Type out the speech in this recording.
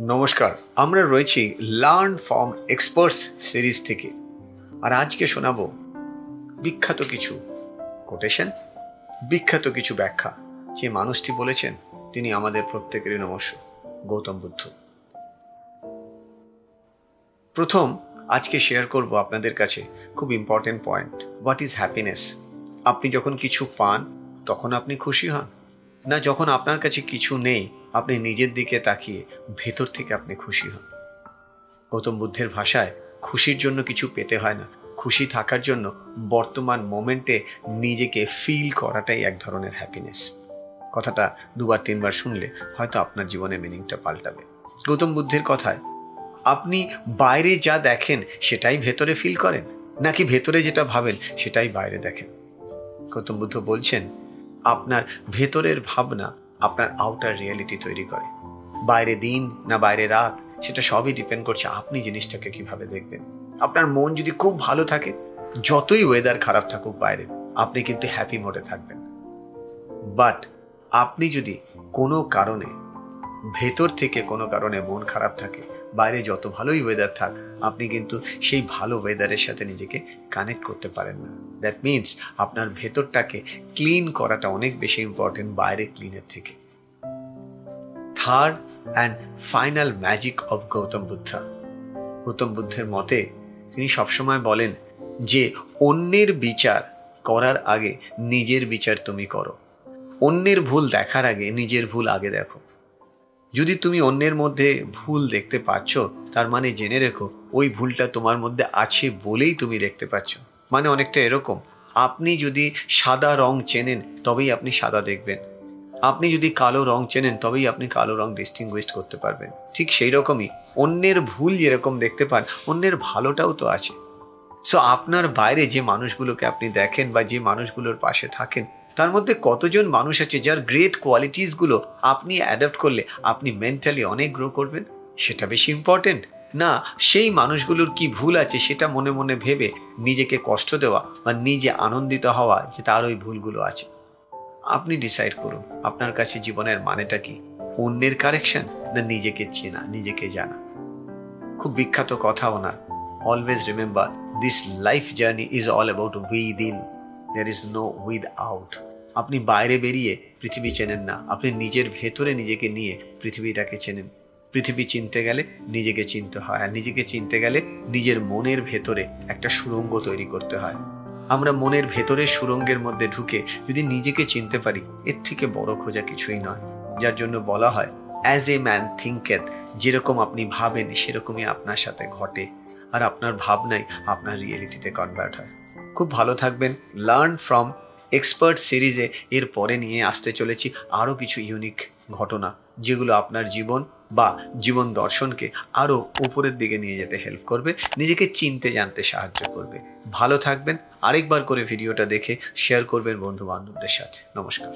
নমস্কার, আমরা রয়েছি লার্ন ফর্ম এক্সপার্টস সিরিজ থেকে। আর আজকে শোনাবো বিখ্যাত কিছু কোটেশন বিখ্যাত কিছু ব্যাখ্যা। যে মানুষটি বলেছেন, তিনি আমাদের প্রত্যেকেরই নমস্য, গৌতম বুদ্ধ। প্রথম, আজকে শেয়ার করব আপনাদের কাছে খুব important point what is happiness আপনি যখন কিছু পান, তখন আপনি খুশি হন? না, যখন আপনার কাছে কিছু নেই আপনি নিজের দিকে তাকিয়ে ভেতর থেকে আপনি খুশি হন। গৌতম বুদ্ধের ভাষায় খুশির জন্য কিছু পেতে হয় না। খুশি থাকার জন্য বর্তমান মোমেন্টে নিজেকে ফিল করাটাই এক ধরনের হ্যাপিনেস কথাটা দুবার, তিনবার শুনলে হয়তো আপনার জীবনে মিনিংটা পাল্টাবে। গৌতম বুদ্ধের কথায়, আপনি বাইরে যা দেখেন সেটাই ভেতরে ফিল করেন? নাকি ভেতরে যেটা ভাবেন সেটাই বাইরে দেখেন? গৌতম বুদ্ধ বলছেন, আপনার ভেতরের ভাবনা আপনার আউটার রিয়েলিটি তৈরি করে। বাইরে দিন না বাইরে রাত, সেটা সবই ডিপেন্ড করছে আপনি জিনিসটাকে কীভাবে দেখবেন। আপনার মন যদি খুব ভালো থাকে, যতই ওয়েদার খারাপ থাকুক বাইরে, আপনি কিন্তু হ্যাপি মোডে থাকবেন। বাট আপনি যদি কোনো কারণে, ভেতর থেকে কোনো কারণে মন খারাপ থাকে বাইরে যত ভালোই ওয়েদার থাক, আপনি কিন্তু সেই ভালো ওয়েদারের সাথে নিজেকে কানেক্ট করতে পারেন না। দ্যাট মিনস আপনার ভেতরটাকে ক্লিন করাটা অনেক বেশি ইম্পর্টেন্ট বাইরে ক্লিনের থেকে। Third and final magic of Gautam Buddha Gautam বুদ্ধের মতে তিনি সবসময় বলেন যে, অন্যের বিচার করার আগে নিজের বিচার তুমি করো। অন্যের ভুল দেখার আগে নিজের ভুল আগে দেখো। যদি তুমি অন্যের মধ্যে ভুল দেখতে পাচ্ছ, তার মানে জেনে রেখো, ওই ভুলটা তোমার মধ্যে আছে বলেই তুমি দেখতে পাচ্ছ। মানে অনেকটা এরকম। আপনি যদি সাদা রং চেনেন, তবেই আপনি সাদা দেখবেন। আপনি যদি কালো রং চেনেন, তবেই আপনি কালো রং ডিস্টিংগুইস্ট করতে পারবেন। ঠিক সেই রকমই অন্যের ভুল যেরকম দেখতে পান, অন্যের ভালোটাও তো আছে। সো আপনার বাইরে যে মানুষগুলোকে আপনি দেখেন বা যে মানুষগুলোর পাশে থাকেন তার মধ্যে কতজন মানুষ আছে যার গ্রেট কোয়ালিটিসগুলো আপনি অ্যাডাপ্ট করলে আপনি মেন্টালি অনেক গ্রো করবেন? সেটা বেশি ইম্পর্টেন্ট না, সেই মানুষগুলোর কি ভুল আছে সেটা মনে মনে ভেবে নিজেকে কষ্ট দেওয়া বা নিজে আনন্দিত হওয়া যে তার ওই ভুলগুলো আছে। আপনি ডিসাইড করুন, আপনার কাছে জীবনের মানেটা কি? অন্যের কারেকশন না নিজেকে চেনা, নিজেকে জানা? খুব বিখ্যাত কথা ওনার। Always remember this life journey is all about with there is no without আপনি বাইরে বেরিয়ে পৃথিবী চেনেন না। আপনি নিজের ভেতরে নিজেকে নিয়ে পৃথিবীটাকে চেনেন। পৃথিবী চিনতে গেলে নিজেকে চিনতে হয় আর নিজেকে চিনতে গেলে নিজের মনের ভেতরে একটা সুরঙ্গ তৈরি করতে হয়। আমরা মনের ভেতরে সুরঙ্গের মধ্যে ঢুকে যদি নিজেকে চিনতে পারি, এর থেকে বড় খোঁজা কিছুই নয়। যার জন্য বলা হয় অ্যাজ এ ম্যান থিঙ্কেন যেরকম আপনি ভাবেন, সেরকমই আপনার সাথে ঘটে। আর আপনার ভাবনাই আপনার রিয়েলিটিতে কনভার্ট হয়। খুব ভালো থাকবেন। লার্ন ফ্রম এক্সপার্ট সিরিজে এর পরে নিয়ে আসতে চলেছি আরও কিছু ইউনিক ঘটনা, যেগুলো আপনার জীবন বা জীবন দর্শনকে আরও উপরের দিকে নিয়ে যেতে হেল্প করবে, নিজেকে চিনতে, জানতে সাহায্য করবে। ভালো থাকবেন, আরেকবার করে ভিডিওটা দেখে শেয়ার করবেন বন্ধু বান্ধবদের সাথে। নমস্কার।